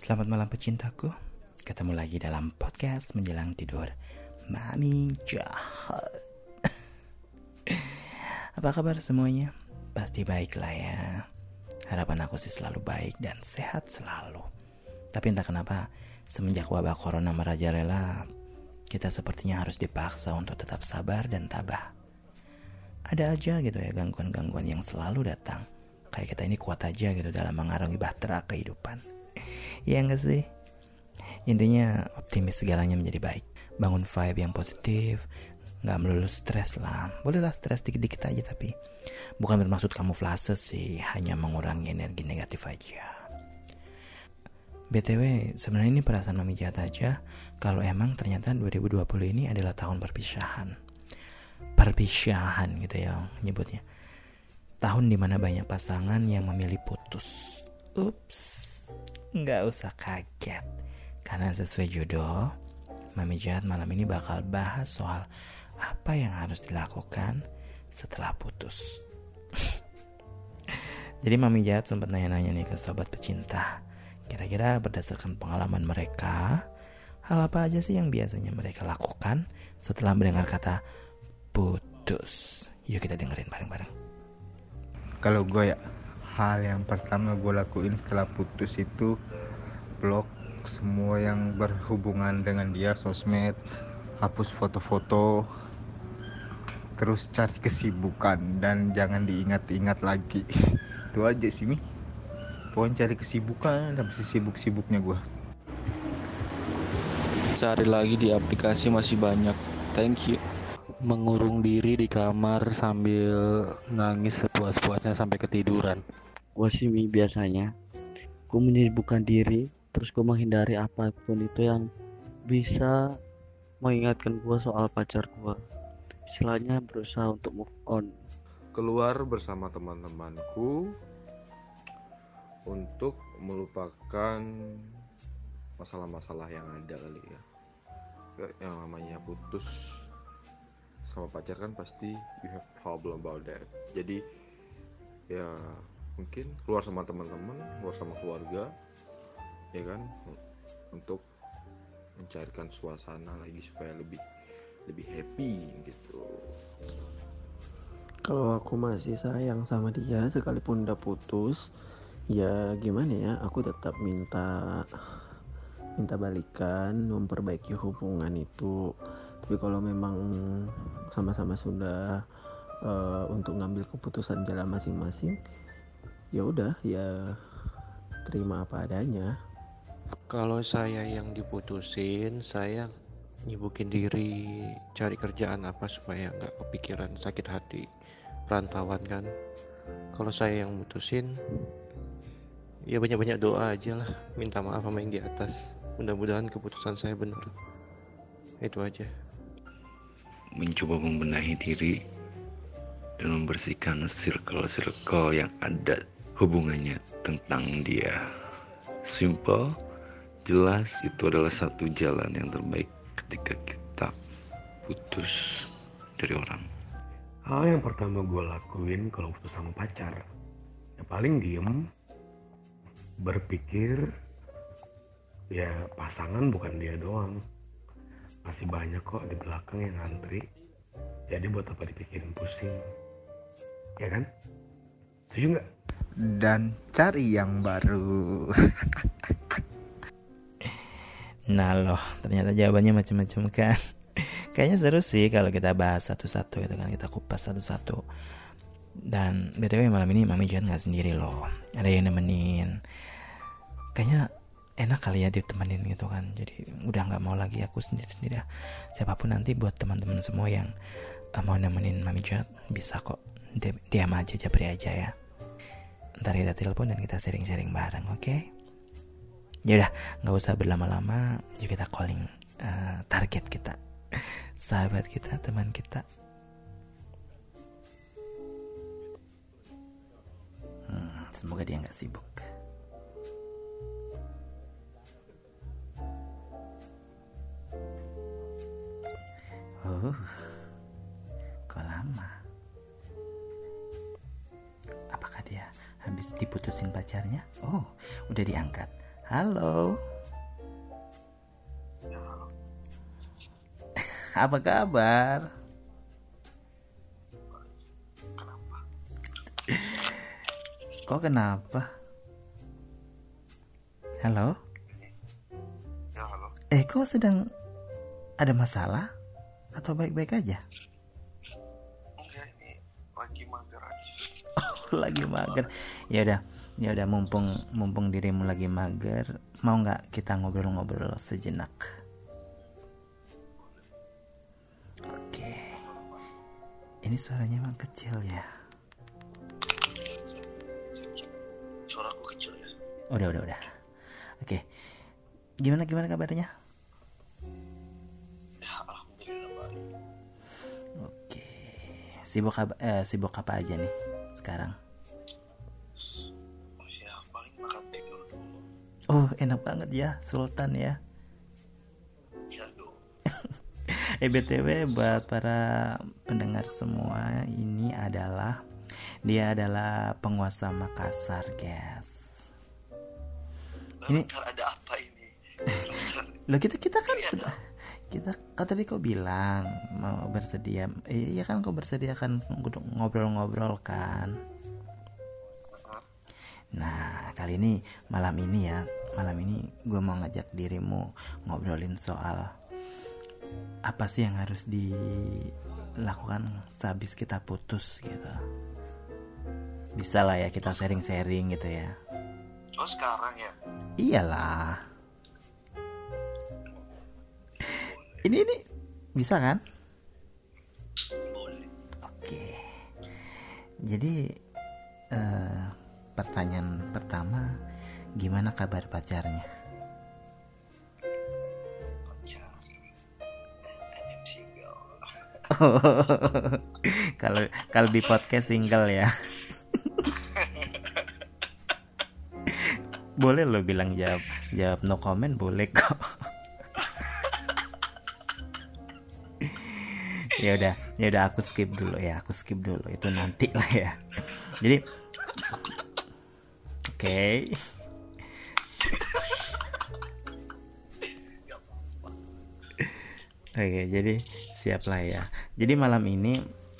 Selamat malam pecintaku. Ketemu lagi dalam podcast menjelang tidur. Mami jahat. Apa kabar semuanya? Pasti baik lah ya. Harapan aku sih selalu baik dan sehat selalu. Tapi entah kenapa Semenjak wabah corona merajalela Kita sepertinya harus dipaksa untuk tetap sabar dan tabah. Ada aja gitu ya gangguan-gangguan yang selalu datang. Kayak kita ini kuat aja gitu dalam mengarungi bahtera kehidupan Iya enggak sih? Intinya optimis segalanya menjadi baik. Bangun vibe yang positif, nggak melulu stres lah. Bolehlah stres dikit-dikit aja tapi bukan bermaksud kamuflase sih, hanya mengurangi energi negatif aja. BTW, sebenarnya ini perasaan mami jahat aja kalau emang ternyata 2020 ini adalah tahun perpisahan. Perpisahan gitu ya nyebutnya. Tahun di mana banyak pasangan yang memilih putus. Ups, nggak usah kaget. Karena sesuai jodoh, Mami Jahat malam ini bakal bahas soal apa yang harus dilakukan setelah putus. Jadi Mami Jahat sempat nanya-nanya nih ke sobat pecinta. Kira-kira berdasarkan pengalaman mereka, hal apa aja sih yang biasanya mereka lakukan setelah mendengar kata putus? Yuk kita dengerin bareng-bareng. Kalau gue ya, hal yang pertama gue lakuin setelah putus itu blok semua yang berhubungan dengan dia sosmed hapus foto-foto terus cari kesibukan dan jangan diingat-ingat lagi. Itu aja sih mi. Pokoknya cari kesibukan sampai sibuk-sibuknya gue cari lagi di aplikasi masih banyak. Thank you mengurung diri di kamar sambil nangis sepuas-puasnya sampai ketiduran. Gue sih Mi, biasanya gue menyibukkan diri terus gue menghindari apa pun itu yang bisa mengingatkan gue soal pacar gue istilahnya berusaha untuk move on. Keluar bersama teman-temanku untuk melupakan masalah-masalah yang ada kali ya. Yang namanya putus sama pacar kan pasti you have problem about that. Jadi ya mungkin keluar sama teman-teman keluar sama keluarga ya kan? Untuk mencarikan suasana lagi supaya lebih lebih happy gitu. Kalau aku masih sayang sama dia sekalipun udah putus ya gimana ya? Aku tetap minta minta balikan memperbaiki hubungan itu tapi kalau memang sama-sama sudah uh, untuk ngambil keputusan jalan masing-masing ya udah ya terima apa adanya. Kalau saya yang diputusin saya nyibukin diri cari kerjaan apa supaya nggak kepikiran sakit hati perantauan kan. Kalau saya yang mutusin ya banyak-banyak doa aja lah. Minta maaf sama yang di atas. Mudah-mudahan keputusan saya benar. Itu aja mencoba membenahi diri dan membersihkan circle-circle yang ada hubungannya tentang dia. Simple jelas itu adalah satu jalan yang terbaik ketika kita putus dari orang. Hal yang pertama gue lakuin kalau putus sama pacar ya paling diem berpikir ya pasangan bukan dia doang masih banyak kok di belakang yang ngantri jadi buat apa dipikirin pusing ya kan setuju nggak dan cari yang baru Nah loh, ternyata jawabannya macam-macam kan. Kayaknya seru sih kalau kita bahas satu-satu itu kan, kita kupas satu-satu. Dan btw malam ini Mami Jan nggak sendiri loh, ada yang nemenin. Kayaknya enak kali ya ditemenin gitu kan. Jadi udah nggak mau lagi aku sendiri-sendiri ya. Siapa pun nanti buat teman-teman semua yang uh, mau nemenin Mami Jan bisa kok. Diam aja, japri aja ya. Ntar kita telepon dan kita sharing-sharing bareng, oke? Okay? ya udah nggak usah berlama-lama yuk kita calling uh, target kita sahabat kita teman kita hmm, semoga dia nggak sibuk udah diangkat Halo. Apa kabar? Kok kenapa? Halo? Ya halo. Eh, kok sedang ada masalah? Atau baik-baik aja? Enggak ini lagi mager aja. lagi mager. Ya udah, ya udah mumpung mumpung dirimu lagi mager, mau nggak kita ngobrol-ngobrol sejenak? Oke. Ini suaranya emang kecil ya. Suara aku kecil ya. Udah, udah, udah. Oke. Gimana gimana kabarnya? Ya alhamdulillah baik. Oke. Sibuk apa eh, sibuk apa aja nih sekarang? Oh, enak banget ya, Sultan ya. Ya dong. Eh BTW buat para pendengar semua ini adalah dia adalah penguasa Makassar, guys. Ini Bentar ada apa ini? Loh kita kita kan Iya, sudah kita kan tadi kau bilang mau bersedia eh, iya kan kau bersedia kan ngobrol-ngobrol kan nah kali ini malam ini ya malam ini gue mau ngajak dirimu ngobrolin soal apa sih yang harus dilakukan sehabis kita putus gitu bisa lah ya kita sharing-sharing gitu ya Oh sekarang ya? iyalah ini ini bisa kan Boleh. Oke. Jadi eh, pertanyaan pertama, gimana kabar pacarnya? Kalau kalau di podcast single ya. boleh lo bilang jawab jawab no comment boleh kok. ya udah ya udah aku skip dulu ya aku skip dulu itu nanti lah ya jadi oke oke jadi siap lah ya. Jadi malam ini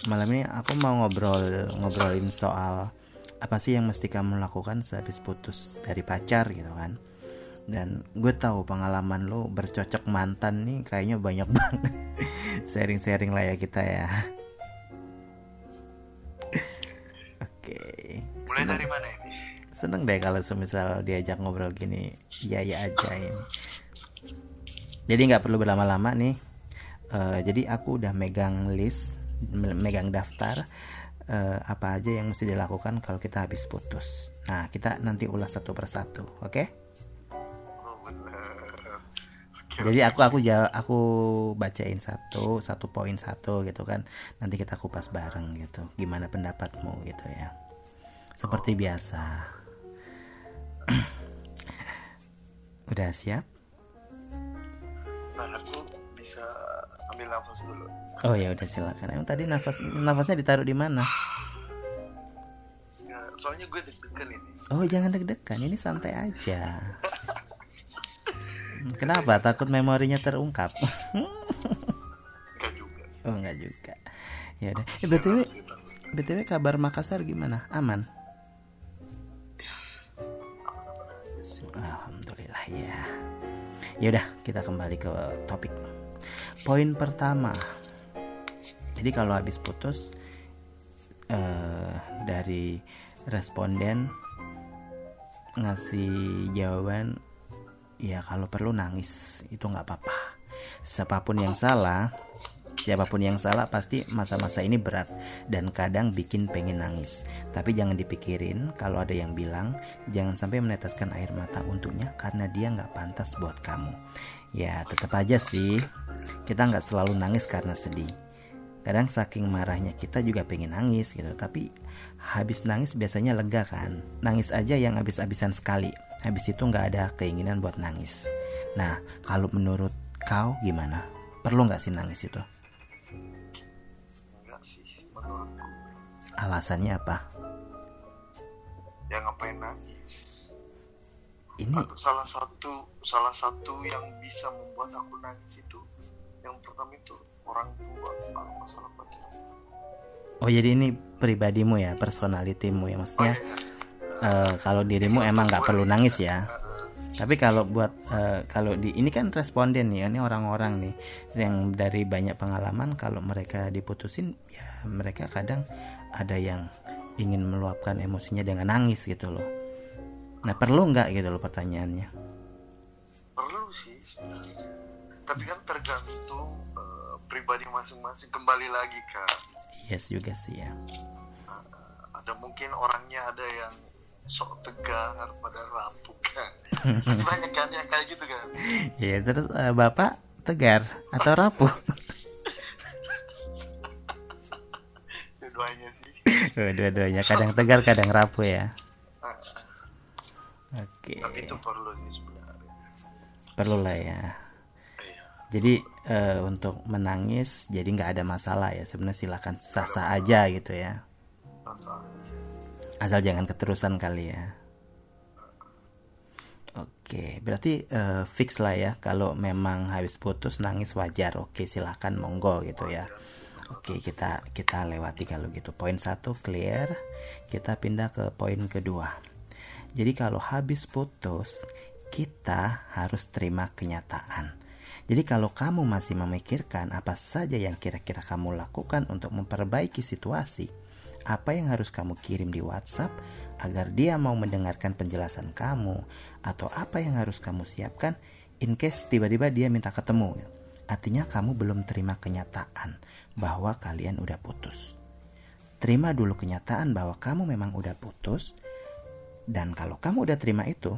malam ini aku mau ngobrol ngobrolin soal apa sih yang mesti kamu lakukan sehabis putus dari pacar gitu kan. Dan gue tahu pengalaman lo bercocok mantan nih kayaknya banyak banget. Sharing-sharing lah ya kita ya. Oke Mulai seneng, dari mana ini? seneng deh kalau semisal diajak ngobrol gini. Iya iya aja ini. Jadi nggak perlu berlama-lama nih Eh, jadi aku udah megang list me- megang daftar eh, apa aja yang mesti dilakukan kalau kita habis putus nah kita nanti ulas satu persatu oke Oh. Oke. Jadi aku aku ja- aku bacain satu satu poin satu gitu kan. Nanti kita kupas bareng gitu. Gimana pendapatmu gitu ya. Seperti biasa. Udah siap? Nafas dulu. Oh ya udah silakan. Emang tadi nafas nafasnya ditaruh di mana? Ya, soalnya gue deg-degan ini. Oh jangan deg-degan. Ini santai aja. Kenapa? Takut memorinya terungkap? Enggak juga. sih. oh enggak juga. Ya udah. Eh, btw btw kabar Makassar gimana? Aman? Alhamdulillah ya. Yaudah kita kembali ke topik. Poin pertama. Jadi kalau habis putus eh, dari responden ngasih jawaban ya kalau perlu nangis itu nggak apa-apa. Siapa pun yang salah, siapa pun yang salah pasti masa-masa ini berat dan kadang bikin pengen nangis. Tapi jangan dipikirin kalau ada yang bilang jangan sampai meneteskan air mata untuknya karena dia nggak pantas buat kamu. Ya tetap aja sih kita nggak selalu nangis karena sedih. Kadang saking marahnya kita juga pengen nangis gitu. Tapi habis nangis biasanya lega kan. Nangis aja yang habis-habisan sekali. Habis itu nggak ada keinginan buat nangis. Nah kalau menurut kau gimana? Perlu nggak sih nangis itu? Menurutku. Alasannya apa? Ya ngapain nangis? ini salah satu salah satu yang bisa membuat aku nangis itu yang pertama itu orang tua kalau masalah pacaran oh jadi ini pribadimu ya personalitimu ya oh maksudnya iya eh, kalau dirimu emang nggak perlu nangis ya tapi kalau buat eh, kalau di ini kan responden ya ini orang-orang nih yang dari banyak pengalaman kalau mereka diputusin ya mereka kadang ada yang ingin meluapkan emosinya dengan nangis gitu loh. Nah perlu nggak gitu loh pertanyaannya? Perlu sih sebenarnya. Tapi kan tergantung eh, pribadi masing-masing. Kembali lagi kak. Yes juga sih ya. Ada mungkin orangnya ada yang sok tegar pada rapuh kan banyak kan yang kayak gitu kan ya terus eh, bapak tegar atau rapuh dua-duanya sih. Dua-duanya kadang tegar kadang rapuh ya. Ah, oke. Tapi itu perlu sih sebenarnya. Perlu lah ya. Iya. Jadi eh, untuk menangis jadi nggak ada masalah ya. Sebenarnya silakan sah-sah aja gitu ya. Asal jangan keterusan kali ya. Oke berarti eh, fix lah ya. Kalau memang habis putus nangis wajar. Oke silakan monggo gitu ya oke kita kita lewati kalau gitu. Poin satu clear kita pindah ke poin kedua. Jadi kalau habis putus kita harus terima kenyataan. Jadi kalau kamu masih memikirkan apa saja yang kira-kira kamu lakukan untuk memperbaiki situasi apa yang harus kamu kirim di WhatsApp agar dia mau mendengarkan penjelasan kamu atau apa yang harus kamu siapkan in case tiba-tiba dia minta ketemu. Artinya kamu belum terima kenyataan bahwa kalian udah putus. Terima dulu kenyataan bahwa kamu memang udah putus dan kalau kamu udah terima itu,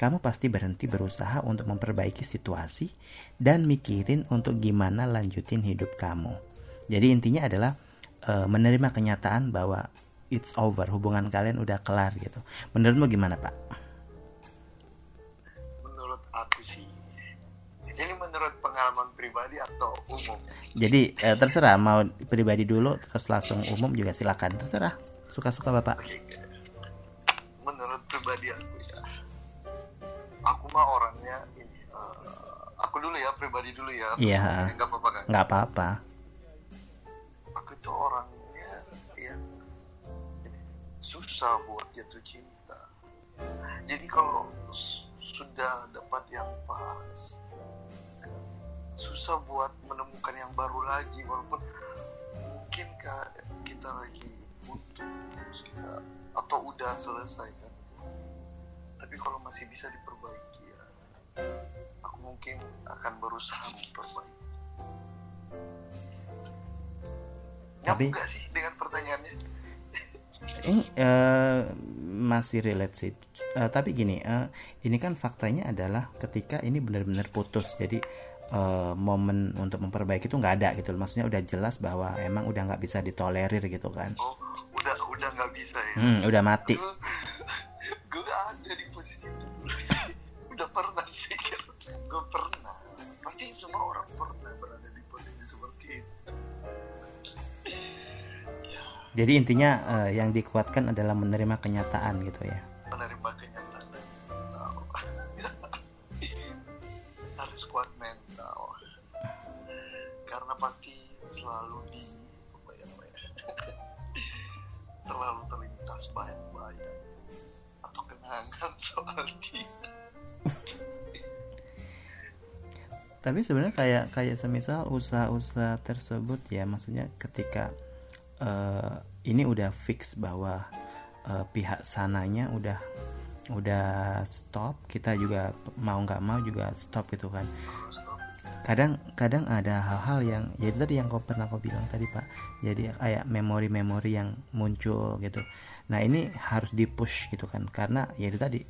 kamu pasti berhenti berusaha untuk memperbaiki situasi dan mikirin untuk gimana lanjutin hidup kamu. Jadi intinya adalah eh, menerima kenyataan bahwa it's over, hubungan kalian udah kelar gitu. Menurutmu gimana, Pak? menurut aku sih pengalaman pribadi atau umum Jadi eh, terserah mau pribadi dulu terus langsung umum juga silakan, terserah. Suka-suka Bapak. Menurut pribadi aku ya aku mah orangnya ini eh, aku dulu ya pribadi dulu ya Iya. nggak apa-apa kan nggak apa-apa. aku itu orangnya yang susah buat jatuh cinta jadi kalau sudah dapat yang pas susah buat menemukan yang baru lagi walaupun mungkin kita lagi putus kita atau udah selesai kan tapi kalau masih bisa diperbaiki ya aku mungkin akan berusaha memperbaiki Tapi- sih dengan pertanyaannya Ini eh, masih relate sih. Eh, tapi gini, eh, ini kan faktanya adalah ketika ini benar-benar putus. Jadi eh, momen untuk memperbaiki itu nggak ada gitu. loh. Maksudnya udah jelas bahwa emang udah nggak bisa ditolerir gitu kan. oh udah udah nggak bisa ya Hmm, udah mati. gue gue ada di posisi itu udah pernah sih gue pernah pasti semua orang pernah berada di posisi seperti itu Jadi intinya eh, yang dikuatkan adalah menerima kenyataan gitu ya. menerima kenyataan soal dia Tapi sebenarnya kayak kayak semisal usaha-usaha tersebut ya, maksudnya ketika eh, ini udah fix bahwa eh, pihak sananya udah udah stop, kita juga mau nggak mau juga stop gitu kan. Kadang kadang ada hal-hal yang ya tadi yang kau pernah kau bilang tadi pak. Jadi kayak memori-memori yang muncul gitu. Nah ini harus di push gitu kan, karena ya itu tadi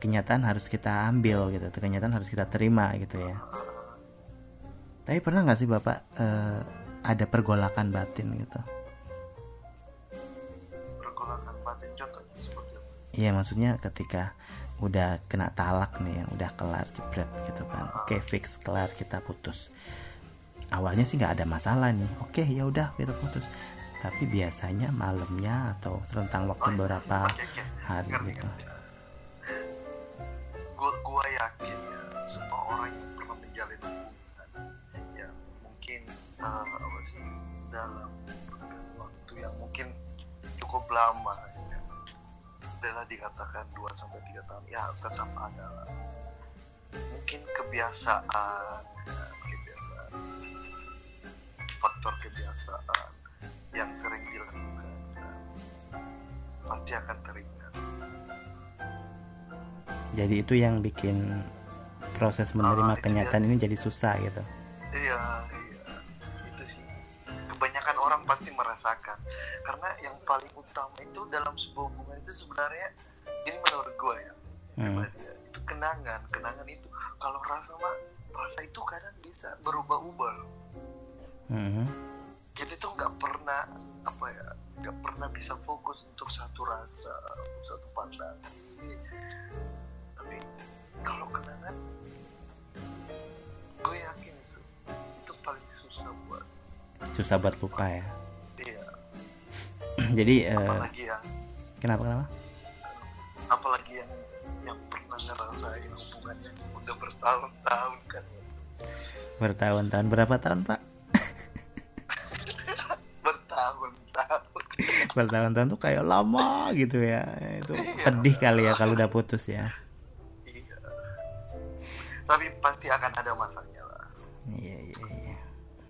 kenyataan harus kita ambil gitu, kenyataan harus kita terima gitu ya. Tapi pernah nggak sih bapak eh, ada pergolakan batin gitu? pergolakan batin contohnya seperti apa Iya maksudnya ketika udah kena talak nih yang udah kelar jebret gitu kan. Oke fix kelar kita putus. Awalnya sih nggak ada masalah nih. Oke ya udah kita putus tapi biasanya malamnya atau rentang waktu oh, berapa okay, hari ngerti, gitu. Ngerti. Gua, gua yakin ya, semua orang yang pernah menjalin hubungan ya mungkin uh, apa sih dalam waktu yang mungkin cukup lama ya. Adalah dikatakan 2 sampai tiga tahun ya tetap adalah mungkin kebiasaan ya, kebiasaan faktor kebiasaan yang sering dilakukan ya, pasti akan teringat jadi itu yang bikin proses menerima Ah, itu kenyataan ini jadi susah gitu Iya, iya. Itu sih. Kebanyakan orang pasti merasakan. Karena yang paling utama itu dalam sebuah hubungan itu sebenarnya ini menurut gue ya. Hmm. ya, Itu kenangan. Kenangan itu kalau rasa mah rasa itu kadang bisa berubah-ubah loh. Mhm. Jadi tuh nggak pernah apa ya, nggak pernah bisa fokus untuk satu rasa, satu pandangan. Tapi kalau kenangan, gue yakin itu itu paling susah buat susah buat lupa ya? Dia. jadi eh, apalagi yang kenapa kenapa? Apalagi yang yang pernah ngerasain hubungannya udah bertahun-tahun kan. Bertahun-tahun. Berapa tahun pak bertahun-tahun tuh kayak lama gitu ya. Itu Iya. pedih kali ya kalau udah putus ya. Iya. Tapi pasti akan ada masanya lah. Iya iya iya.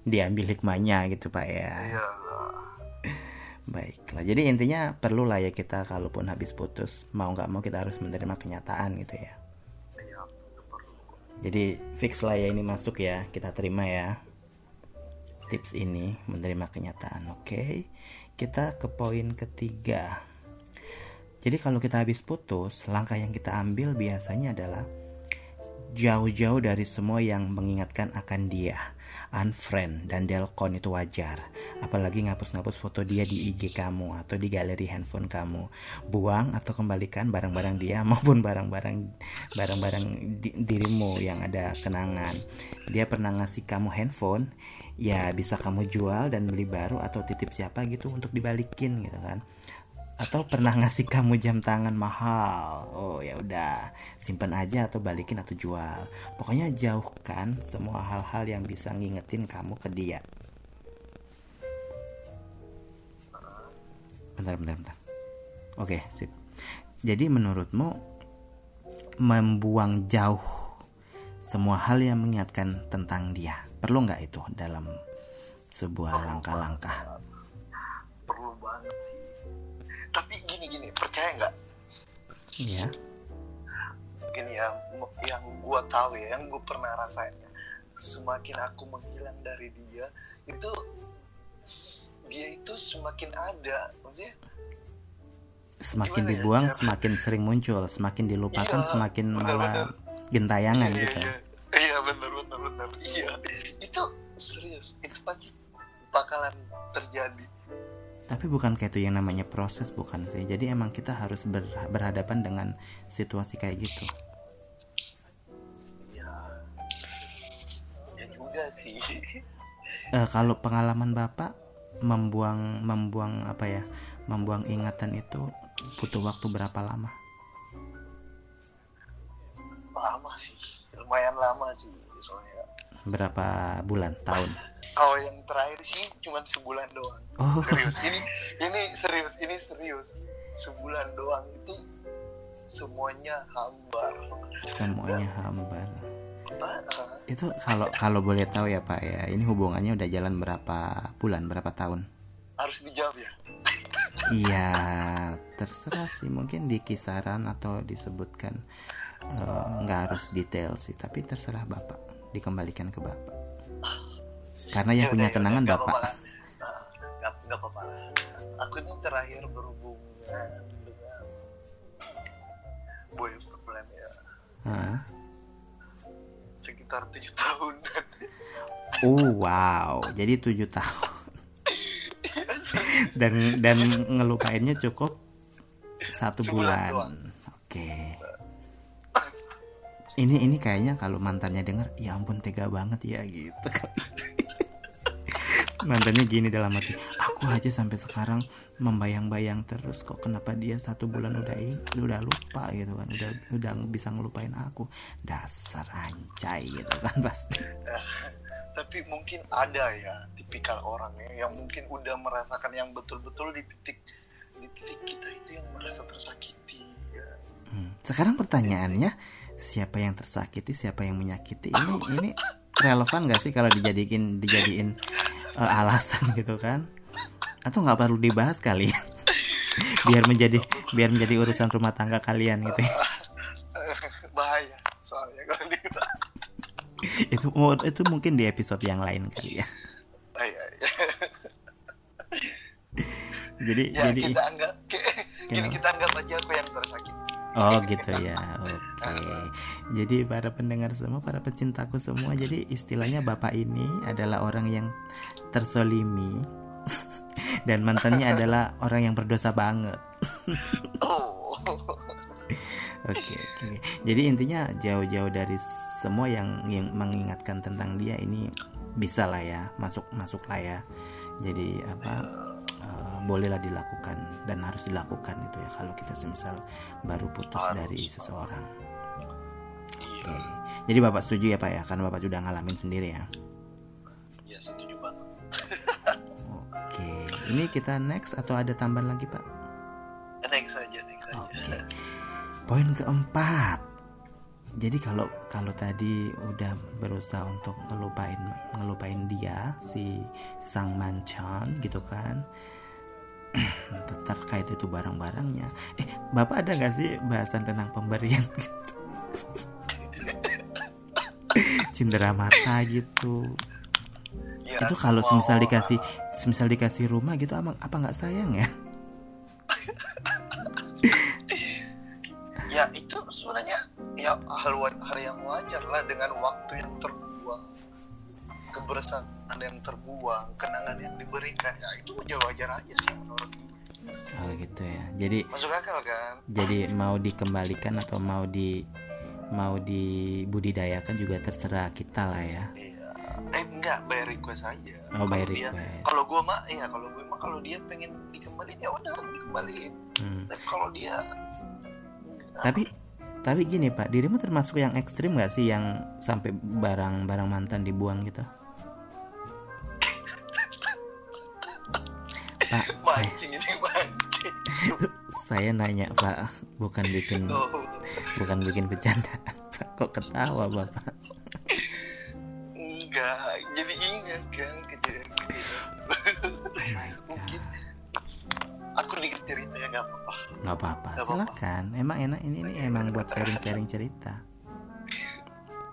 Diambil hikmahnya gitu pak ya. Iya. Baiklah. Jadi intinya perlu lah ya kita kalaupun habis putus mau nggak mau kita harus menerima kenyataan gitu ya. Iya perlu jadi fix lah ya ini masuk ya kita terima ya tips ini menerima kenyataan oke kita ke poin ketiga. Jadi kalau kita habis putus langkah yang kita ambil biasanya adalah jauh-jauh dari semua yang mengingatkan akan dia unfriend dan delcon itu wajar. Apalagi ngapus-ngapus foto dia di IG kamu atau di galeri handphone kamu. Buang atau kembalikan barang-barang dia maupun barang-barang barang-barang di- dirimu yang ada kenangan. Dia pernah ngasih kamu handphone ya bisa kamu jual dan beli baru atau titip siapa gitu untuk dibalikin gitu kan. Atau pernah ngasih kamu jam tangan mahal. Oh ya udah simpen aja atau balikin atau jual. Pokoknya jauhkan semua hal-hal yang bisa ngingetin kamu ke dia. Bentar bentar bentar. Oke sip. Jadi menurutmu membuang jauh semua hal yang mengingatkan tentang dia perlu nggak itu dalam sebuah langkah-langkah? Perlu banget sih. Tapi gini gini percaya nggak? Iya. gini ya yang gua tahu ya yang gua pernah rasain ya, semakin aku menghilang dari dia itu dia itu semakin ada maksudnya semakin ya, dibuang cara- semakin sering muncul semakin dilupakan Iya, semakin benar-benar. malah gentayangan iya, gitu. iya, iya benar benar benar. Iya itu serius. Itu pasti bakalan terjadi. Tapi bukan kayak itu yang namanya proses bukan sih. Jadi emang kita harus ber- berhadapan dengan situasi kayak gitu. Ya. Ya juga sih. Eh, kalau pengalaman bapak membuang membuang apa ya membuang ingatan itu butuh waktu berapa lama? Lama sih. Lumayan lama sih berapa bulan? Tahun? Kalau yang terakhir sih cuma sebulan doang. Oh. Serius. Ini ini serius ini serius. Sebulan doang itu semuanya hambar. Semuanya hambar. Itu kalau kalau boleh tahu ya pak ya ini hubungannya udah jalan berapa bulan berapa tahun? Harus dijawab ya? Iya, terserah sih. Mungkin di kisaran atau disebutkan eh, nggak harus detail sih, tapi terserah bapak. Dikembalikan ke bapak. Karena yang Yaudah, punya yaudah, kenangan bapak. nggak apa-apa aku ini terakhir berhubungan dengan boyfriend ya Hah? sekitar tujuh tahun Oh wow, jadi tujuh tahun. dan dan ngelupainnya cukup satu Sebulan bulan. Oke. Ini ini kayaknya kalau mantannya denger, ya ampun tega banget ya gitu. mantannya gini dalam hati, aku aja sampai sekarang membayang-bayang terus kok kenapa dia satu bulan udah ing- udah lupa gitu kan, udah udah bisa ngelupain aku. Dasar ancai gitu kan pasti. tapi tapi mungkin ada ya tipikal orangnya yang mungkin udah merasakan yang betul-betul di titik di titik kita itu yang merasa tersakiti ya. Hmm. Sekarang pertanyaannya siapa yang tersakiti, siapa yang menyakiti? Ini ini relevan gak sih kalau dijadiin dijadiin uh, alasan gitu kan? Atau nggak perlu dibahas kali? ya? biar menjadi biar menjadi urusan rumah tangga kalian gitu. ya. bahaya soalnya kalau di itu itu mungkin di episode yang lain kali ya. Ah, iya, iya. Jadi ya jadi kita anggap gini kita anggap aja aku yang tersakiti Oh gitu ya, oke. Jadi para pendengar semua, para pecintaku semua, jadi istilahnya bapak ini adalah orang yang tersolimi dan mantannya adalah orang yang berdosa banget. oh Oke oke. Jadi intinya jauh-jauh dari semua yang yang mengingatkan tentang dia ini bisa lah ya, masuk masuk lah ya. Jadi apa? Eh, bolehlah dilakukan dan harus dilakukan itu ya kalau kita semisal baru putus Harus. dari seseorang. iya Oke. Jadi bapak setuju ya pak ya, karena bapak sudah ngalamin sendiri ya. ya setuju banget Oke. Ini kita next atau ada tambahan lagi pak? next saja next saja Oke. Poin keempat. Jadi kalau kalau tadi udah berusaha untuk ngelupain ngelupain dia si sang mancan gitu kan. Terkait itu barang-barangnya. Eh, Bapak ada nggak sih bahasan tentang pemberian gitu? Cindera mata gitu. Ya, itu kalau semisal orang- dikasih semisal dikasih rumah gitu apa apa nggak sayang ya? ya itu sebenarnya ya hal hal yang wajar lah dengan waktu yang terbuang kebersamaan yang terbuang kenangan yang diberikan ya itu wajar-wajar aja sih menurut Oh gitu ya. Jadi masuk akal kan jadi mau dikembalikan atau mau di mau dibudidayakan juga terserah kita lah ya. iya eh enggak bayar request aja Oh, by Kalau dia- request. kalau gue mah iya kalau gue mah kalau dia pengen dikembaliin ya udah dikembaliin Hmm. tapi kalau dia Tapi tapi gini Pak, dirimu termasuk yang ekstrim gak sih yang sampai barang-barang mantan dibuang gitu? Pak, saya, mancing ini mancing. saya nanya Pak, bukan bikin oh, bukan bikin bercandaan. Pak, kok ketawa Bapak? enggak jadi ingat kan kejadian-kejadian Oh mungkin aku dikit cerita ya nggak apa-apa. Nggak apa-apa Nggak apa-apa. silakan. Emang enak ini ini emang buat sharing-sharing cerita.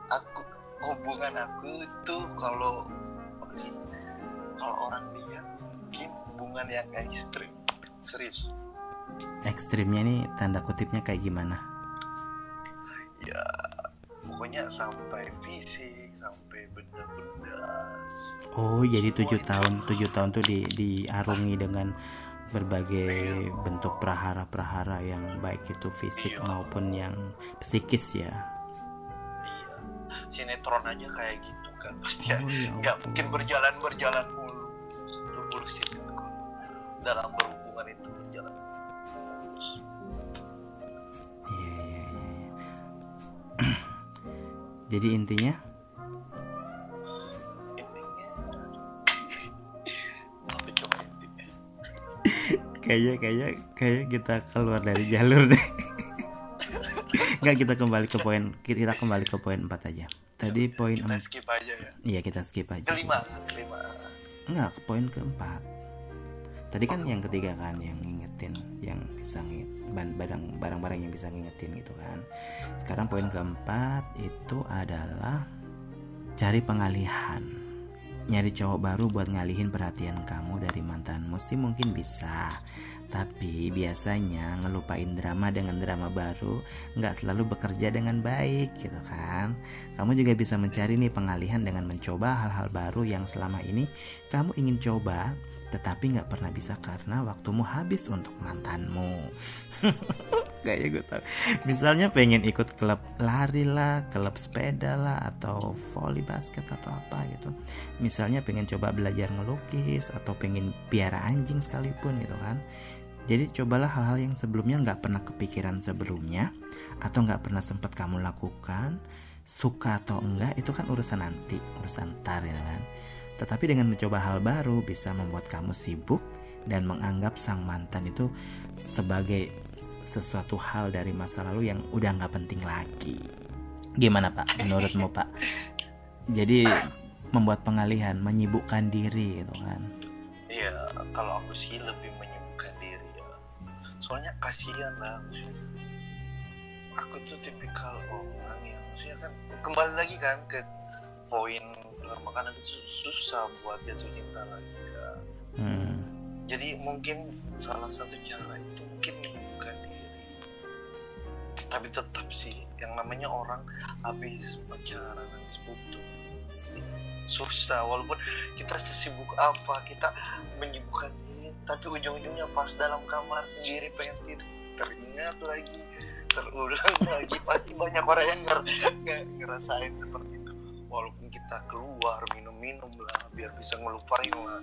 Aku hubungan aku itu kalau apa kalau orang lihat mungkin hubungan yang ekstrim. Serius. Ekstrimnya ini tanda kutipnya kayak gimana? Ya pokoknya sampai fisik sampai benda-benda. Oh jadi tujuh tahun tujuh tahun tuh di diarungi dengan berbagai bentuk prahara-prahara yang baik itu fisik Iya. maupun yang psikis ya. Iya. Sinetron aja kayak gitu kan. Pasti Oh, ya nggak mungkin berjalan berjalan mulu. Itu bullshit. itu dalam berhubungan itu berjalan Iya, iya, iya, iya. jadi intinya? Intinya apa coba intinya. Kayaknya kayaknya kayak kita keluar dari jalur deh. Nggak kita kembali ke poin kita kembali ke poin 4 aja. Tadi poin kita skip aja ya. Iya kita skip aja. Kelima kelima. Nggak ke poin keempat tadi kan yang ketiga kan yang ngingetin yang bisa barang barang-barang yang bisa ngingetin gitu kan. Sekarang poin keempat itu adalah cari pengalihan. Nyari cowok baru buat ngalihin perhatian kamu dari mantanmu sih mungkin bisa. Tapi biasanya ngelupain drama dengan drama baru nggak selalu bekerja dengan baik gitu kan. Kamu juga bisa mencari nih pengalihan dengan mencoba hal-hal baru yang selama ini kamu ingin coba tetapi nggak pernah bisa karena waktumu habis untuk mantanmu. Kayak gue tau misalnya pengen ikut klub lari lah klub sepeda lah atau volley basket atau apa gitu. Misalnya pengen coba belajar ngelukis atau pengen piara anjing sekalipun gitu kan. Jadi cobalah hal-hal yang sebelumnya nggak pernah kepikiran sebelumnya atau nggak pernah sempat kamu lakukan suka atau enggak itu kan urusan nanti urusan tar ya kan tetapi dengan mencoba hal baru bisa membuat kamu sibuk dan menganggap sang mantan itu sebagai sesuatu hal dari masa lalu yang udah nggak penting lagi gimana pak menurutmu pak jadi membuat pengalihan menyibukkan diri gitu kan Iya, kalau aku sih lebih menyibukkan diri ya. Soalnya kasihan lah. Aku tuh tipikal orang yang maksudnya kan kembali lagi kan ke poin makanan itu susah buat jatuh cinta lagi kan. hmm. Jadi mungkin salah satu cara itu mungkin menyibukkan diri. Tapi tetap sih yang namanya orang habis pacaran habis putus pasti susah walaupun kita sesibuk apa kita menyibukkan diri tapi ujung-ujungnya pas dalam kamar sendiri pengen tidur teringat lagi terulang lagi pasti banyak orang yang nger nger- ngerasain seperti itu walaupun kita keluar minum-minum lah biar bisa ngelupain lah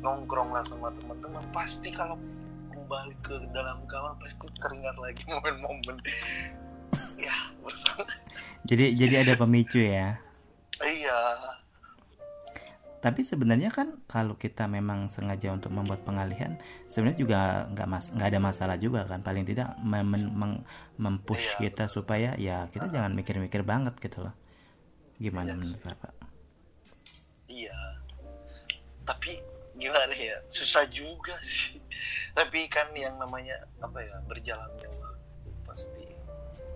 nongkrong lah sama teman-teman pasti kalau kembali ke dalam kamar pasti teringat lagi momen-momen. Ya bersama. Jadi jadi ada pemicu ya. Iya. Tapi sebenarnya kan kalau kita memang sengaja untuk membuat pengalihan sebenarnya juga nggak mas nggak ada masalah juga kan. Paling tidak mem mem- mempush Iya. kita supaya ya kita jangan mikir-mikir banget gitu loh gimana Iya menurut bapak Iya. Tapi gimana ya? Susah juga sih. Tapi kan yang namanya apa ya? Berjalannya waktu pasti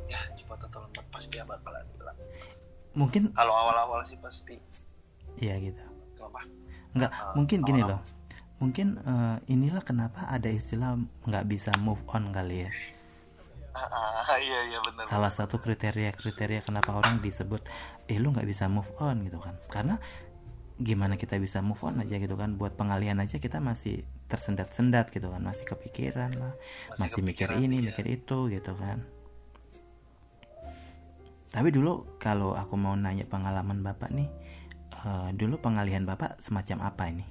ya cepat atau lambat pasti bakalan hilang. mungkin Kalau awal-awal sih pasti iya gitu apa? nggak Ah, mungkin gini awal-awal. loh mungkin eh, inilah kenapa ada istilah nggak bisa move on kali ya Ah, iya iya benar. salah satu kriteria kriteria kenapa orang disebut eh lu nggak bisa move on gitu kan karena gimana kita bisa move on aja gitu kan buat pengalihan aja kita masih tersendat-sendat gitu kan masih kepikiran lah masih, mikir kepikiran, ini iya. mikir itu gitu kan tapi dulu kalau aku mau nanya pengalaman bapak nih eh, dulu pengalihan bapak semacam apa ini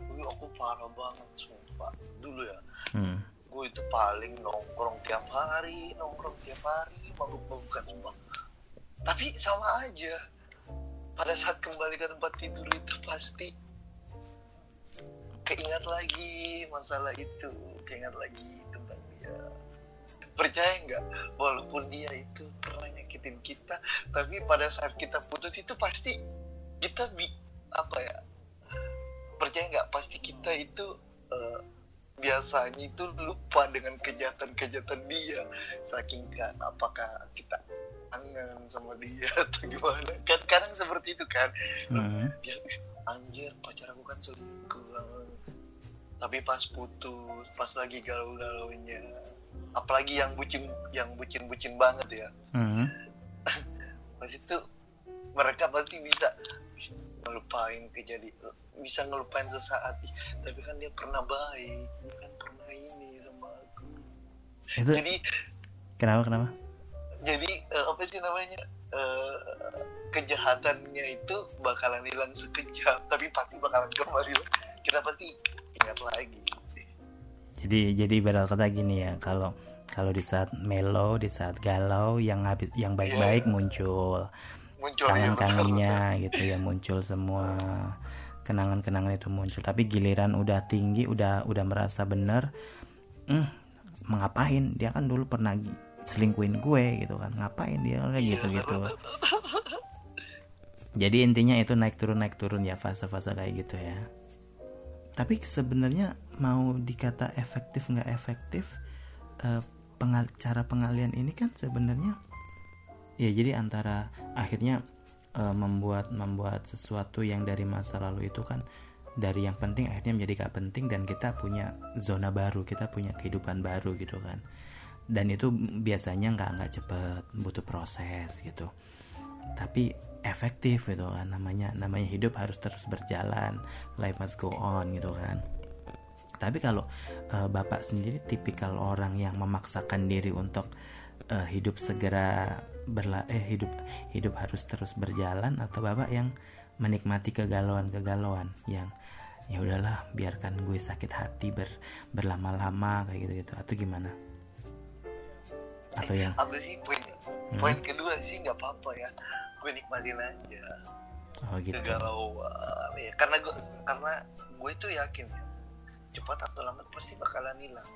Dulu aku parah banget sumpah. Dulu ya. hmm. Gue itu paling nongkrong tiap hari, nongkrong tiap hari, mabuk-mabukan sumpah. Tapi sama aja. Pada saat kembali ke tempat tidur itu pasti keingat lagi masalah itu, keingat lagi tentang dia. Percaya nggak? Walaupun dia itu pernah nyakitin kita, tapi pada saat kita putus itu pasti kita bi apa ya? Percaya nggak? Pasti kita itu eh, biasanya itu lupa dengan kejahatan-kejahatan dia. Saking kan apakah kita kangen sama dia atau gimana. Kan kadang seperti itu kan. Hmm. dia "Ih, anjir pacar aku kan selingkuh. Tapi pas putus pas lagi galau-galaunya. Apalagi yang bucin yang bucin-bucin banget ya. Hmm. pas itu mereka pasti bisa "Ih, ngelupain kejadian bisa ngelupain sesaat. Tapi kan dia pernah baik dia kan pernah ini sama aku. Itu jadi kenapa kenapa? jadi eh, apa sih namanya? Eh, kejahatannya itu bakalan hilang sekejap tapi pasti bakalan kembali. Kita pasti ingat lagi. Jadi jadi ibarat kata gini ya, kalau kalau di saat melo, di saat galau, yang habis yang baik-baik Iya. muncul, muncul ya, kangen-kangennya gitu ya muncul semua, kenangan-kenangan itu muncul. Tapi giliran udah tinggi, udah udah merasa bener, hmm, mengapain? Dia kan dulu pernah selingkuhin gue gitu kan, ngapain dia kayak Iya, gitu gitu. Jadi intinya itu naik turun naik turun ya fase-fase kayak gitu ya. Tapi sebenarnya mau dikata efektif nggak efektif eh, pengal- cara pengalian ini kan sebenarnya ya jadi antara akhirnya eh, membuat membuat sesuatu yang dari masa lalu itu kan dari yang penting akhirnya menjadi gak penting dan kita punya zona baru kita punya kehidupan baru gitu kan. Dan itu biasanya nggak nggak cepet butuh proses gitu. Tapi efektif gitu kan namanya namanya hidup harus terus berjalan life must go on gitu kan. Tapi kalau eh, bapak sendiri tipikal orang yang memaksakan diri untuk eh, hidup segera berla eh hidup hidup harus terus berjalan atau bapak yang menikmati kegalauan kegalauan yang ya udahlah biarkan gue sakit hati ber berlama-lama kayak gitu gitu atau gimana? Atau yang apa sih poin Hmm. poin kedua sih nggak apa-apa ya gue nikmatin aja oh gitu. kegalauan ya. Karena gue karena gue itu yakin ya cepat atau lambat pasti bakalan hilang.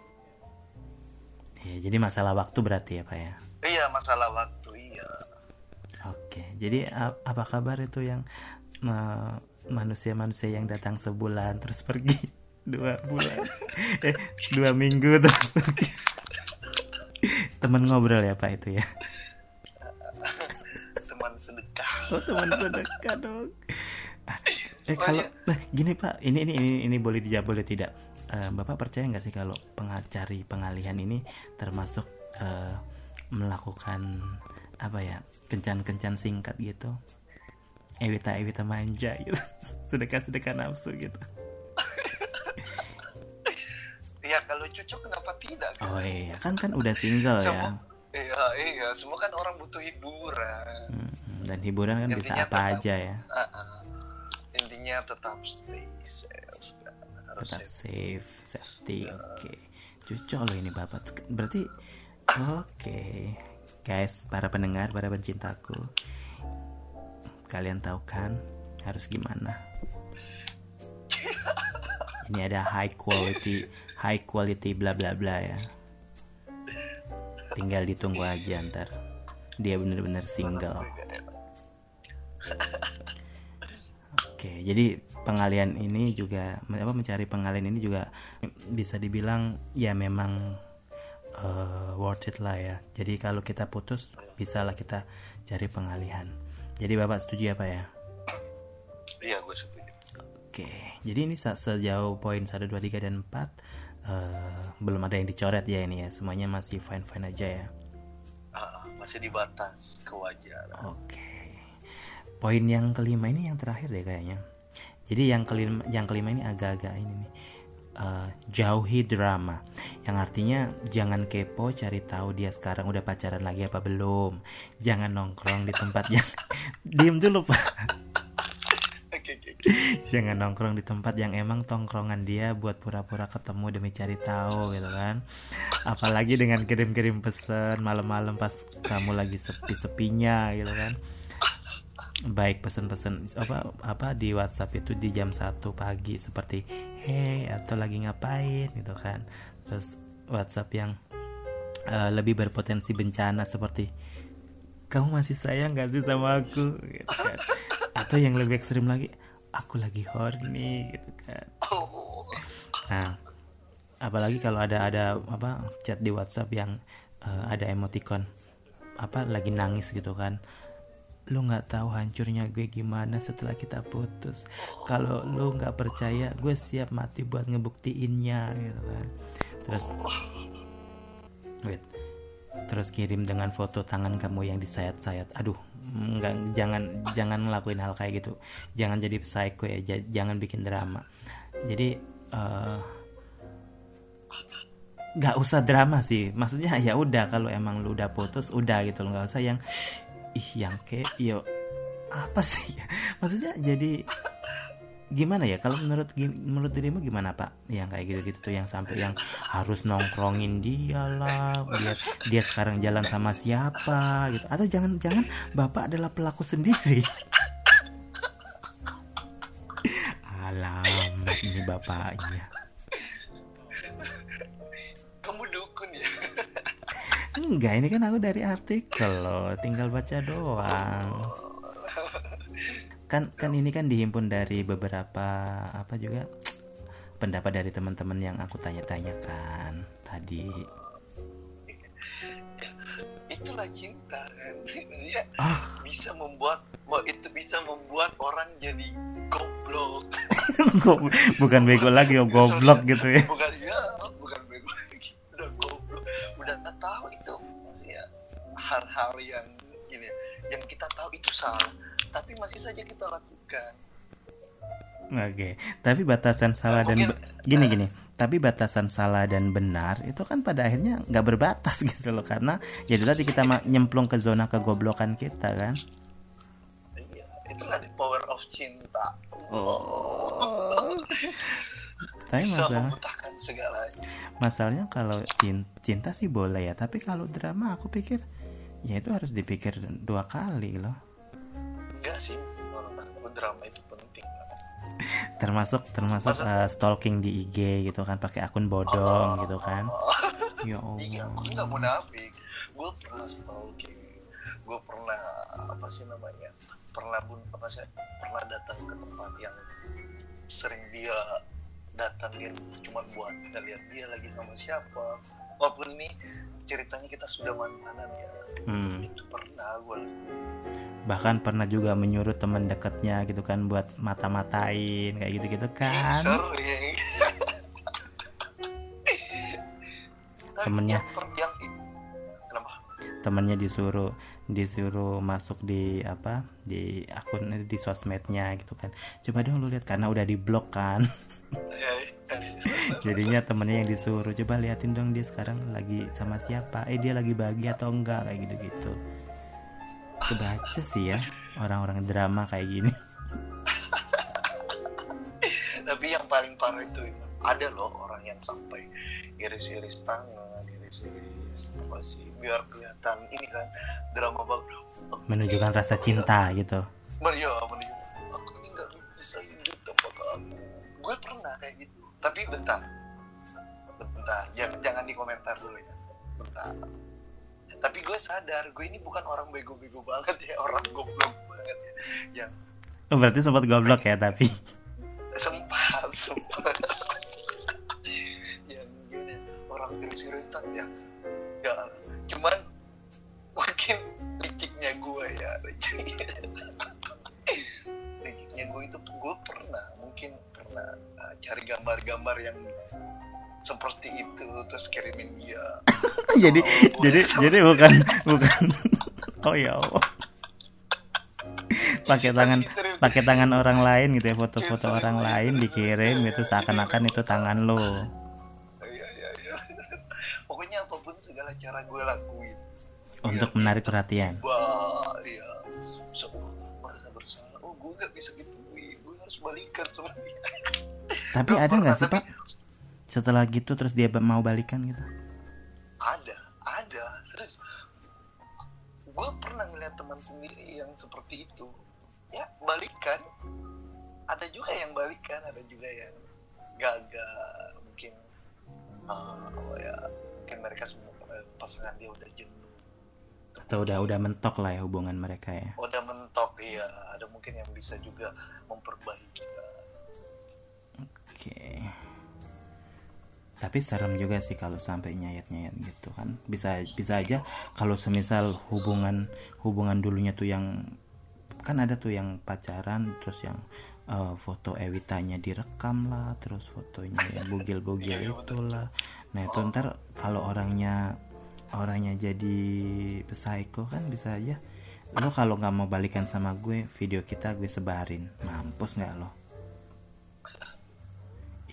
Ya jadi masalah waktu berarti ya pak ya iya masalah waktu iya. Oke jadi apa kabar itu yang ma- manusia-manusia yang datang sebulan terus pergi dua bulan? Eh dua minggu terus pergi. Teman ngobrol ya pak itu ya? Teman sedekah. Oh teman sedekah dong. Ah, Eh kalau nah, gini Pak, ini ini ini, ini boleh dijawab boleh tidak? Eh, Bapak percaya nggak sih kalau pengacari pengalihan ini termasuk eh, melakukan apa ya kencan-kencan singkat gitu? Ewita ewita manja gitu, sedekah sedekah nafsu gitu. ya kalau cocok kenapa tidak kan? Oh iya, kan kan udah single ya. Semua- iya iya semua kan orang butuh hiburan Hmm, Dan hiburan kan bisa Intinya apa tetap- aja ya. Ah, ah. intinya tetap stay safe harus tetap safe safe safety oke cocok loh ini bapak berarti oke. Guys para pendengar para pencintaku. Kalian tahu kan harus gimana? Ini ada high quality high quality bla bla bla ya. Tinggal ditunggu aja ntar. Dia bener-bener single. Oke, jadi pengalian ini juga apa mencari pengalian ini juga bisa dibilang ya memang eh, worth it lah ya. Jadi kalau kita putus bisalah kita cari pengalihan. Jadi Bapak setuju apa ya? iya gue setuju Oke, jadi ini se- sejauh poin 1 2 3 dan 4 eh, belum ada yang dicoret ya ini ya. Semuanya masih fine-fine aja ya. Ah, masih di batas kewajaran Oke. Poin yang kelima ini yang terakhir deh kayaknya. Jadi yang kelima yang kelima ini agak-agak ini nih. Eh, jauhi drama. Yang artinya jangan kepo cari tahu dia sekarang udah pacaran lagi apa belum. Jangan nongkrong di tempat yang diem dulu Pak. Jangan nongkrong di tempat yang emang tongkrongan dia buat pura-pura ketemu demi cari tahu gitu kan. Apalagi dengan kirim-kirim pesan malam-malam pas kamu lagi sepi-sepinya gitu kan. Baik pesan-pesan apa apa di WhatsApp itu di jam 1 pagi seperti hey atau lagi ngapain gitu kan. Terus WhatsApp yang eh, lebih berpotensi bencana seperti kamu masih sayang gak sih sama aku gitu kan. Atau yang lebih ekstrim lagi aku lagi horny gitu kan. Nah, apalagi kalau ada ada apa chat di WhatsApp yang eh, ada emoticon apa lagi nangis gitu kan. Lu nggak tahu hancurnya gue gimana setelah kita putus. Kalau lu nggak percaya, gue siap mati buat ngebuktiinnya gitu kan. Terus wait. Terus kirim dengan foto tangan kamu yang disayat-sayat. Aduh, nggak jangan jangan ngelakuin hal kayak gitu. Jangan jadi psycho ya, ja- jangan bikin drama. Jadi nggak usah drama sih maksudnya ya udah kalau emang lu udah putus udah gitu nggak usah yang ih yang ke yo. Apa sih ya? Maksudnya jadi gimana ya? Kalau menurut menurut dirimu gimana pak? Yang kayak gitu gitu tuh yang sampai yang harus nongkrongin dia lah dia dia sekarang jalan sama siapa gitu. Atau jangan jangan bapak adalah pelaku sendiri. Alamat ini bapaknya Enggak, ini kan aku dari artikel loh, tinggal baca doang. Kan kan ini kan dihimpun dari beberapa apa juga pendapat dari teman-teman yang aku tanya-tanyakan tadi. itulah cinta kan Ah, bisa membuat mau itu bisa membuat orang jadi goblok Go- bukan bego lagi, oh, goblok gitu ya. bukan ya hal-hal yang gini yang kita tahu itu salah tapi masih saja kita lakukan Oke, tapi batasan salah dan Mungkin- be- gini gini. Tapi batasan salah dan benar itu kan pada akhirnya nggak berbatas gitu loh karena ya itu tadi kita nyemplung ke zona kegoblokan kita kan. Iya, itulah the power of cinta Oh. Tapi bisa masalah segalanya masalahnya kalau cinta, cinta sih boleh ya tapi kalau drama aku pikir ya itu harus dipikir dua kali loh. Enggak sih menurut aku drama itu penting. Termasuk termasuk Masa- uh, stalking di IG gitu kan pakai akun bodong gitu kan. Ya iya Allah. aku nggak munafik gue pernah stalking. Gue pernah apa sih namanya pernah bun apa sih pernah datang ke tempat yang sering dia datangin cuma buat ngeliat dia lagi sama siapa walaupun ini ceritanya kita sudah mantanan ya Hmm. itu pernah gue bahkan pernah juga menyuruh teman dekatnya gitu kan buat mata-matain kayak gitu-gitu kan Tapi Temennya. yang, temennya disuruh disuruh masuk di apa di akun di sosmednya gitu kan. Coba dong lu lihat karena udah di blok kan. Eh, jadinya temennya yang disuruh coba liatin dong dia sekarang lagi sama siapa eh dia lagi bahagia atau enggak kayak gitu gitu kebaca sih ya orang-orang drama kayak gini. Tapi yang paling parah itu ada loh orang yang sampai iris-iris tangan iris-iris apa sih biar kelihatan ini kan drama banget menunjukkan rasa cinta gitu. Maria menunjuk aku ini nggak bisa hidup tanpa kamu gue pernah kayak gitu tapi bentar. Bentar jangan jangan dikomentar dulu ya. Bentar. Tapi gue sadar gue ini bukan orang bego-bego banget ya orang goblok banget ya. Yang Oh, berarti sempat goblok ya tapi. Sempat sempat. Yang gimana? Orang serius-serius tak ya ya cuman mungkin liciknya gue ya. Liciknya liciknya gue itu gue pernah mungkin pernah uh, cari gambar-gambar yang seperti itu terus kirimin dia. Jadi gue, jadi sama- jadi bukan bukan. Oh ya Allah. Pakai tangan pakai tangan orang lain gitu ya foto-foto orang lain dikirim itu iya, seakan-akan itu tangan lo cara gue lakuin untuk Biar menarik perhatian Wah, iya. So, merasa bersalah. Oh, gue gak bisa gituin. Gue harus balikan sama dia. tapi ada nggak sih tapi pak setelah gitu terus dia mau balikan gitu Ada, ada. Serius. Gue pernah ngeliat teman sendiri yang seperti itu. Ya, balikan. Ada juga yang balikan, ada juga yang gagal. Mungkin, uh, ya, mungkin mereka semua pasangan dia udah jenuh. atau udah udah mentok lah ya hubungan mereka ya Udah mentok, iya. Ada mungkin yang bisa juga memperbaiki. oke tapi serem juga sih kalau sampai nyayat-nyayat gitu kan bisa bisa aja kalau semisal hubungan hubungan dulunya tuh yang kan ada tuh yang pacaran terus yang eh, foto Ewitanya direkam lah terus fotonya yang bugil-bugil Iya, iya, itulah nah itu ntar kalau orangnya orangnya jadi psycho kan bisa aja. Lo kalau nggak mau balikan sama gue video kita gue sebarin. Mampus nggak lo?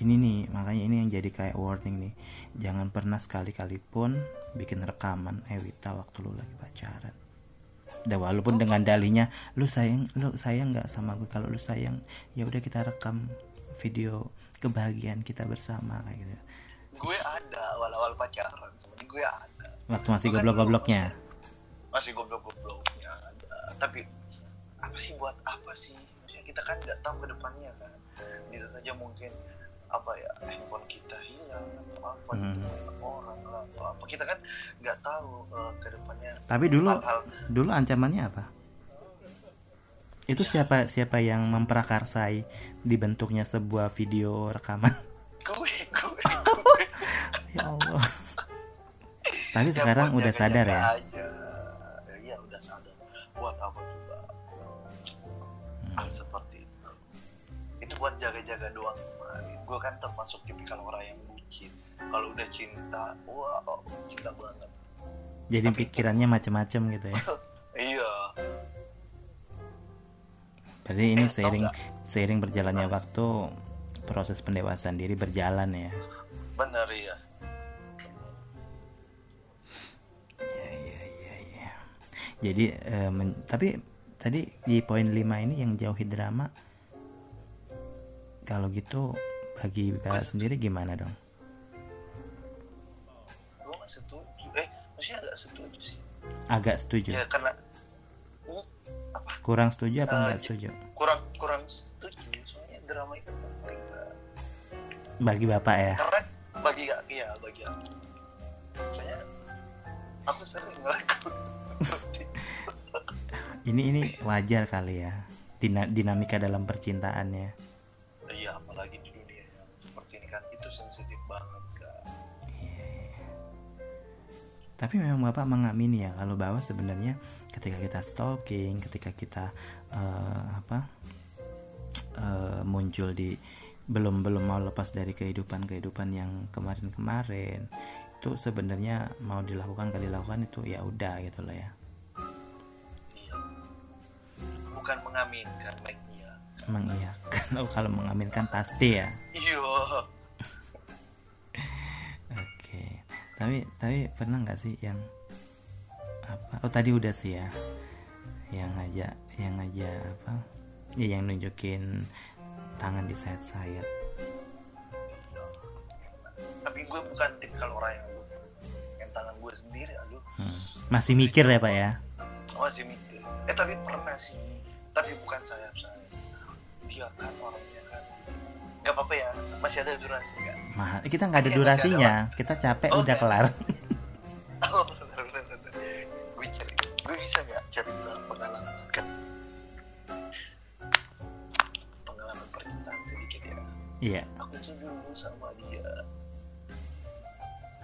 Ini nih makanya ini yang jadi kayak warning nih. Jangan pernah sekali-kali pun bikin rekaman. Ewita waktu lu lagi pacaran. Udah walaupun dengan dalihnya lu sayang lu sayang nggak sama gue? Kalau lu sayang ya udah kita rekam video kebahagiaan kita bersama kayak gitu. Gue ada awal-awal pacaran sama dia, gue ada. Waktu masih goblok-gobloknya. Masih goblok-gobloknya ada. Tapi apa sih buat apa sih? Ya kita kan nggak tahu ke depannya kan? Bisa saja mungkin apa ya handphone kita hilang atau apa Hmm. gitu, orang atau apa. Kita kan nggak tahu eh, ke depannya tapi dulu hal-hal dulu ancamannya apa? Itu siapa siapa yang memprakarsai dibentuknya sebuah video rekaman? Gue gue gue. Ya Allah tapi Ya, sekarang udah sadar ya? aja. iya udah sadar. Buat apa juga Hmm. seperti itu. Itu buat jaga-jaga doang kemarin. Gue kan termasuk tipikal orang yang bucin. Kalau udah cinta wah oh, cinta banget. Jadi pikirannya macem-macem gitu ya? Iya. Berarti ini Eh, seiring seiring berjalannya waktu proses pendewasaan diri berjalan ya? Bener ya ya jadi eh, men, tapi tadi di poin 5 ini yang jauhi drama kalau gitu bagi Bella sendiri gimana dong? Gue gak setuju, eh maksudnya agak setuju sih. Agak setuju. Ya karena apa? kurang setuju apa uh, setuju? Kurang kurang setuju, soalnya drama itu kan penting. Bagi bapak ya. Ter ini ini wajar kali ya Dina- dinamika dalam percintaannya. Iya apalagi di dunia yang seperti ini kan itu sensitif banget kak. Tapi memang bapak mengamini ya kalau bahwa sebenarnya ketika kita stalking ketika kita eh, apa eh, muncul di belum belum mau lepas dari kehidupan kehidupan yang kemarin-kemarin itu sebenarnya mau dilakukan gak dilakukan itu ya udah gitu loh ya bukan mengaminkan Mike-nya mengiyakan oh, kalau mengaminkan pasti ya iya Oke, tapi tapi pernah nggak sih yang apa? Oh tadi udah sih ya, yang ngajak yang ngajak apa? Ya yang nunjukin tangan di sayat-sayat. tapi gue bukan tipikal orang yang yang tangan gue sendiri aduh Hmm. Masih mikir ya pak ya? masih mikir eh tapi pernah sih tapi bukan sayap sayap dia kan orangnya kan nggak apa-apa ya masih ada durasi nggak Mahal. Kita nggak ada masih durasinya. Kita capek Oh, udah nggak. kelar. oh benar benar benar gue cari gue bisa nggak cerita pengalaman kan pengalaman percintaan sedikit ya Iya. aku tuh dulu sama dia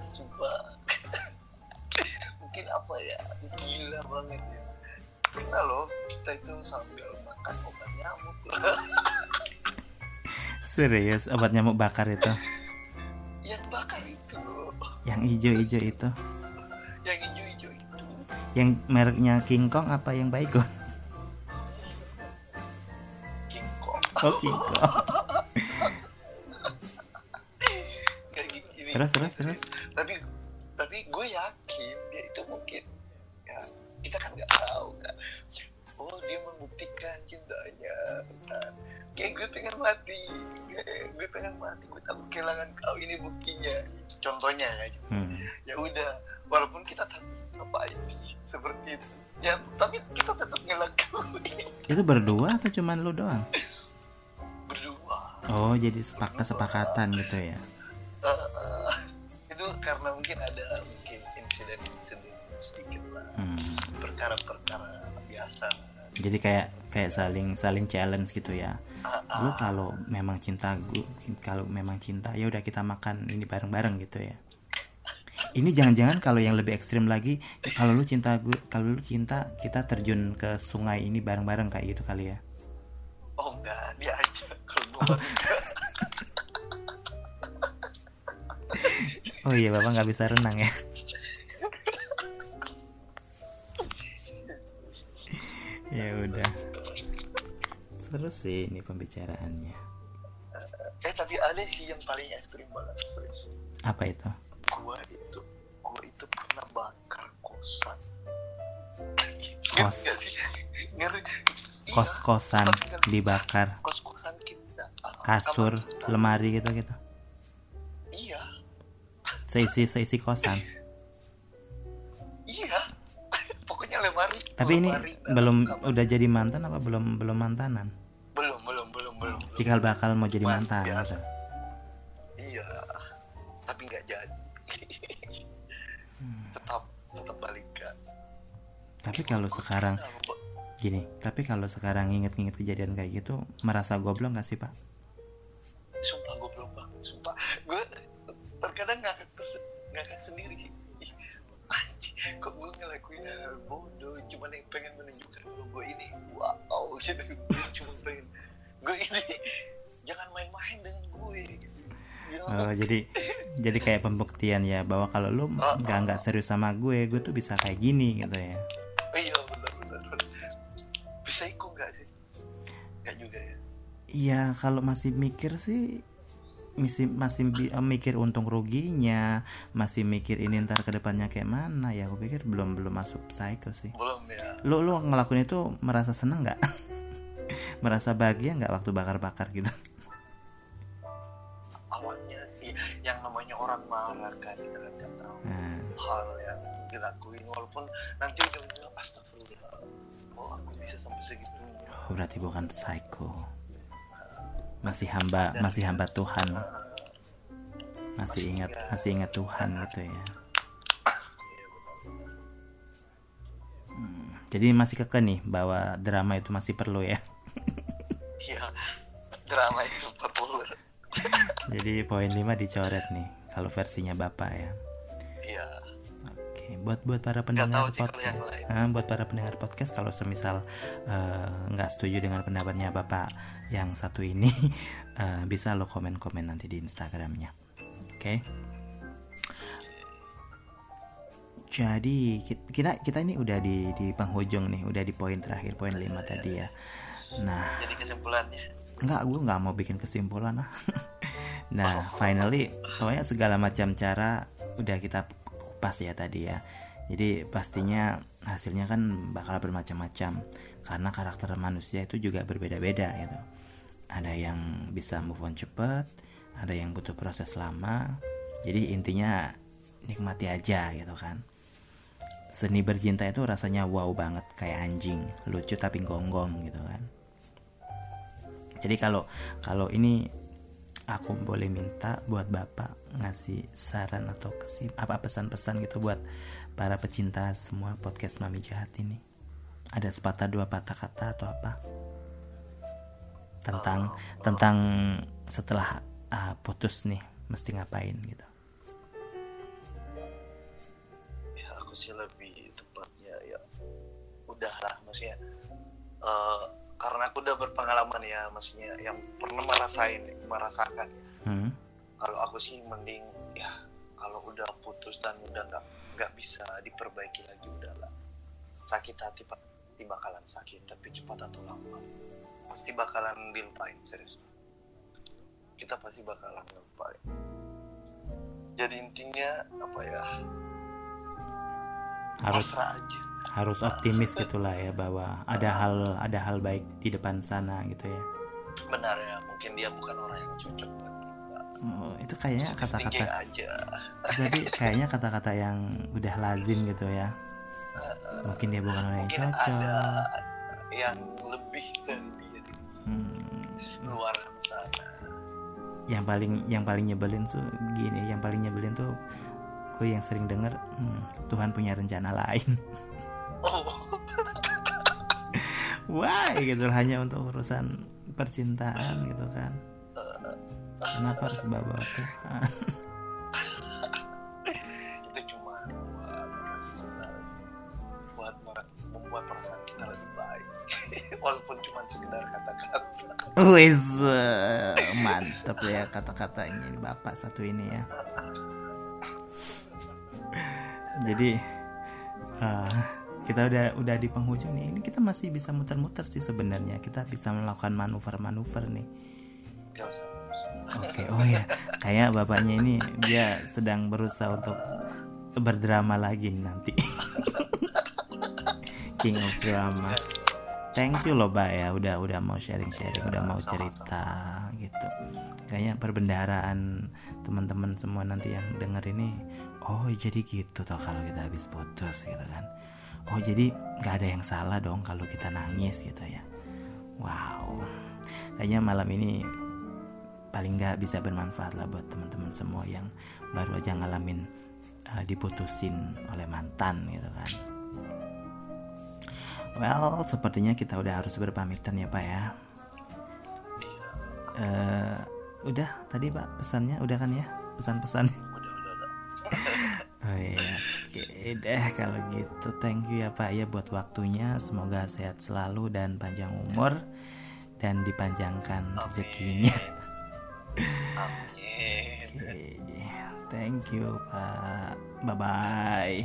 sumpah mungkin apa ya gila banget ya pernah loh kita itu sambil makan obat nyamuk. Serius obat nyamuk bakar itu, yang bakar itu yang hijau-hijau itu, yang hijau-hijau itu. Yang mereknya King Kong apa yang Baygon? King Kong. Oh King Kong. Terus terus terus. Pengen mati. Gue pengen mati gue takut kehilangan kau ini buktinya. Contohnya ya. Hmm. ya udah walaupun kita tak ngapain sih seperti itu. Ya tapi kita tetap ngelakuin Itu berdua atau cuman lu doang? berdua. Oh jadi sepakat sepakatan gitu ya? Eh, eh, itu karena mungkin ada mungkin insiden-insiden sedikit lah. Hmm. perkara-perkara biasa jadi kayak kayak saling saling challenge gitu ya. Ah, lu kalau memang cinta gue kalau memang cinta ya udah kita makan ini bareng-bareng gitu ya. Ini jangan-jangan kalau yang lebih ekstrim lagi kalau lu cinta gue kalau lu cinta kita terjun ke sungai ini bareng-bareng kayak gitu kali ya. Oh enggak dia aja kalau gue oh iya bapak nggak bisa renang ya ya udah. seru sih. Ini pembicaraannya. Eh tapi ada sih yang paling ekstrim banget Chris. apa itu? Gua itu gua itu pernah bakar kosan. Kos. Ngeri. Kos kosan dibakar. Kos kosan kita. Kasur lemari gitu gitu iya. Seisi seisi kosan tapi ini belum kamar. udah jadi mantan apa belum belum mantanan belum belum belum belum cikal bakal mau jadi Cuman mantan biasa. gitu. iya tapi nggak jadi Hmm. tetap tetap balikan tapi kalau sekarang gini tapi kalau sekarang inget-inget kejadian kayak gitu merasa goblok gak sih pak pembuktian ya bahwa kalau lu Ah, nggak nggak serius sama gue gue tuh bisa kayak gini gitu ya. Iya benar benar bisa ikut nggak sih? Nggak juga ya? Iya kalau masih mikir sih masih masih eh, mikir untung ruginya masih mikir ini ntar ke depannya kayak mana ya aku pikir belum belum masuk psycho sih. Belum ya. Lu lu ngelakuin itu merasa seneng nggak? Merasa bahagia nggak waktu bakar-bakar gitu namanya orang marah kan kita kan tahu nah, hal yang dilakuin walaupun nanti ujung-ujungnya astagfirullah oh aku bisa sampai segitunya Oh, berarti bukan psycho. Masih hamba, masih hamba Tuhan. Masih ingat, masih ingat Tuhan gitu ya. Hmm, Jadi masih keke nih bahwa drama itu masih perlu ya. iya drama itu Jadi poin 5 dicoret nih kalau versinya Bapak ya. iya Oke, buat buat para pendengar podcast. Ah, buat para pendengar podcast kalau semisal eh, nggak setuju dengan pendapatnya bapak yang satu ini, eh, bisa lo komen-komen nanti di Instagramnya. Oke. Jadi ki- kita kita ini udah di di penghujung nih, udah di poin terakhir poin 5 tadi ya. Nah, jadi kesimpulannya Enggak, gue nggak mau bikin kesimpulan ah. nah, finally, pokoknya segala macam cara udah kita kupas ya tadi ya. Jadi pastinya hasilnya kan bakal bermacam-macam karena karakter manusia itu juga berbeda-beda gitu. Ada yang bisa move on cepet, ada yang butuh proses lama. Jadi intinya nikmati aja gitu kan. Seni bercinta itu rasanya wow banget kayak anjing, lucu tapi gonggong gitu kan. Jadi kalau kalau ini aku boleh minta buat Bapak ngasih saran atau kesim, apa pesan-pesan gitu buat para pecinta semua podcast Mami Jahat ini. Ada sepatah dua patah kata atau apa? Tentang tentang setelah ah, putus nih mesti ngapain gitu. ya aku sih lebih tepatnya ya udahlah maksudnya eh, karena aku udah berpengalaman ya maksudnya yang pernah merasain merasakan ya. Hmm. kalau aku sih mending ya kalau udah putus dan udah nggak nggak bisa diperbaiki lagi udahlah sakit hati pasti bakalan sakit tapi cepat atau lama pasti bakalan dilupain serius kita pasti bakalan lupain jadi intinya apa ya Harus pasrah aja harus optimis gitulah ya bahwa ada hal ada hal baik di depan sana gitu ya. benar ya mungkin dia bukan orang yang cocok buat kita Oh, itu kayaknya kata-kata aja jadi kayaknya kata-kata yang udah lazim gitu ya. Mungkin dia bukan orang yang mungkin cocok. ada yang lebih dari dia di Hmm, luar sana yang paling yang paling nyebelin tuh gini, yang paling nyebelin tuh gue yang sering denger "Hmm, Tuhan punya rencana lain. Wah, gitu hanya untuk urusan percintaan gitu kan. Kenapa harus bawa Tuhan? itu cuma buat membuat perasaan kita lebih baik walaupun cuma sekedar kata-kata Wis mantep ya kata-katanya ini bapak satu ini ya. Jadi eh, kita udah udah di penghujung nih. Ini kita masih bisa muter-muter sih sebenarnya. Kita bisa melakukan manuver-manuver nih. Usah. Oke, oh ya, kayak bapaknya ini dia sedang berusaha untuk berdrama lagi nanti. King of drama. Thank you loh, Mbak ya, udah udah mau sharing-sharing, udah mau cerita gitu. Kayaknya perbendaharaan teman-teman semua nanti yang denger ini, oh jadi gitu toh kalau kita habis putus gitu kan. Oh jadi nggak ada yang salah dong kalau kita nangis gitu ya. Wow, kayaknya malam ini paling nggak bisa bermanfaat lah buat teman-teman semua yang baru aja ngalamin uh, diputusin oleh mantan gitu kan. Well, sepertinya kita udah harus berpamitan ya Pak ya. Eh, udah tadi Pak pesannya udah kan ya pesan-pesan. Oh iya, oke deh kalau gitu thank you ya Pak ya buat waktunya. Semoga sehat selalu dan panjang umur dan dipanjangkan rezekinya. amin Oke, thank you Pak. Bye bye.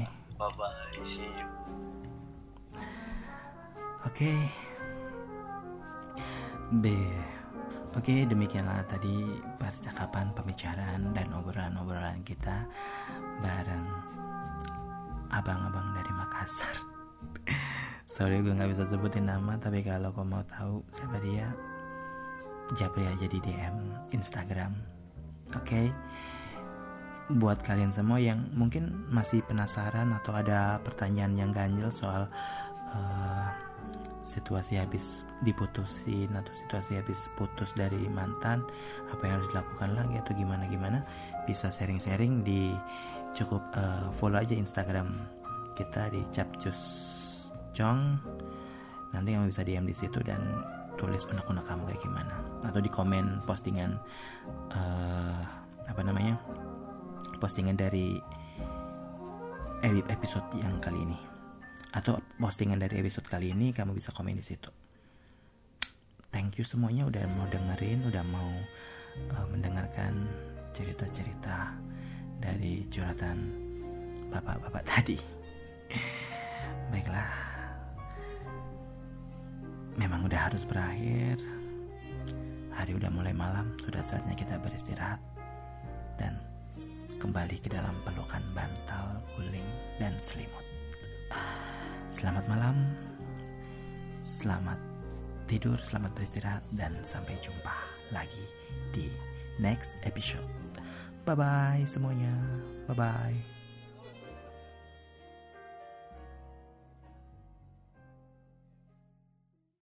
bye bye see you Oke. B. Oke, demikianlah tadi percakapan, pembicaraan dan obrolan-obrolan kita abang-abang dari Makassar. Sorry gue nggak bisa sebutin nama, tapi kalau kau mau tahu siapa dia, japri aja di DM Instagram. Oke. buat kalian semua yang mungkin masih penasaran atau ada pertanyaan yang ganjil soal uh, situasi habis diputusin atau situasi habis putus dari mantan apa yang harus dilakukan lagi atau gimana gimana bisa sharing-sharing di cukup uh, follow aja Instagram kita di capcus cong nanti kamu bisa DM di situ dan tulis unek-unek kamu kayak gimana. Atau di komen postingan uh, apa namanya postingan dari episode yang kali ini. Atau postingan dari episode kali ini kamu bisa komen di situ. Thank you semuanya udah mau dengerin, udah mau uh, mendengarkan cerita-cerita dari curhatan bapak-bapak tadi. Baiklah, memang udah harus berakhir. Hari udah mulai malam, sudah saatnya kita beristirahat dan kembali ke dalam pelukan bantal, guling, dan selimut. Selamat malam, selamat tidur, selamat beristirahat, dan sampai jumpa lagi di next episode. Bye bye semuanya, bye bye.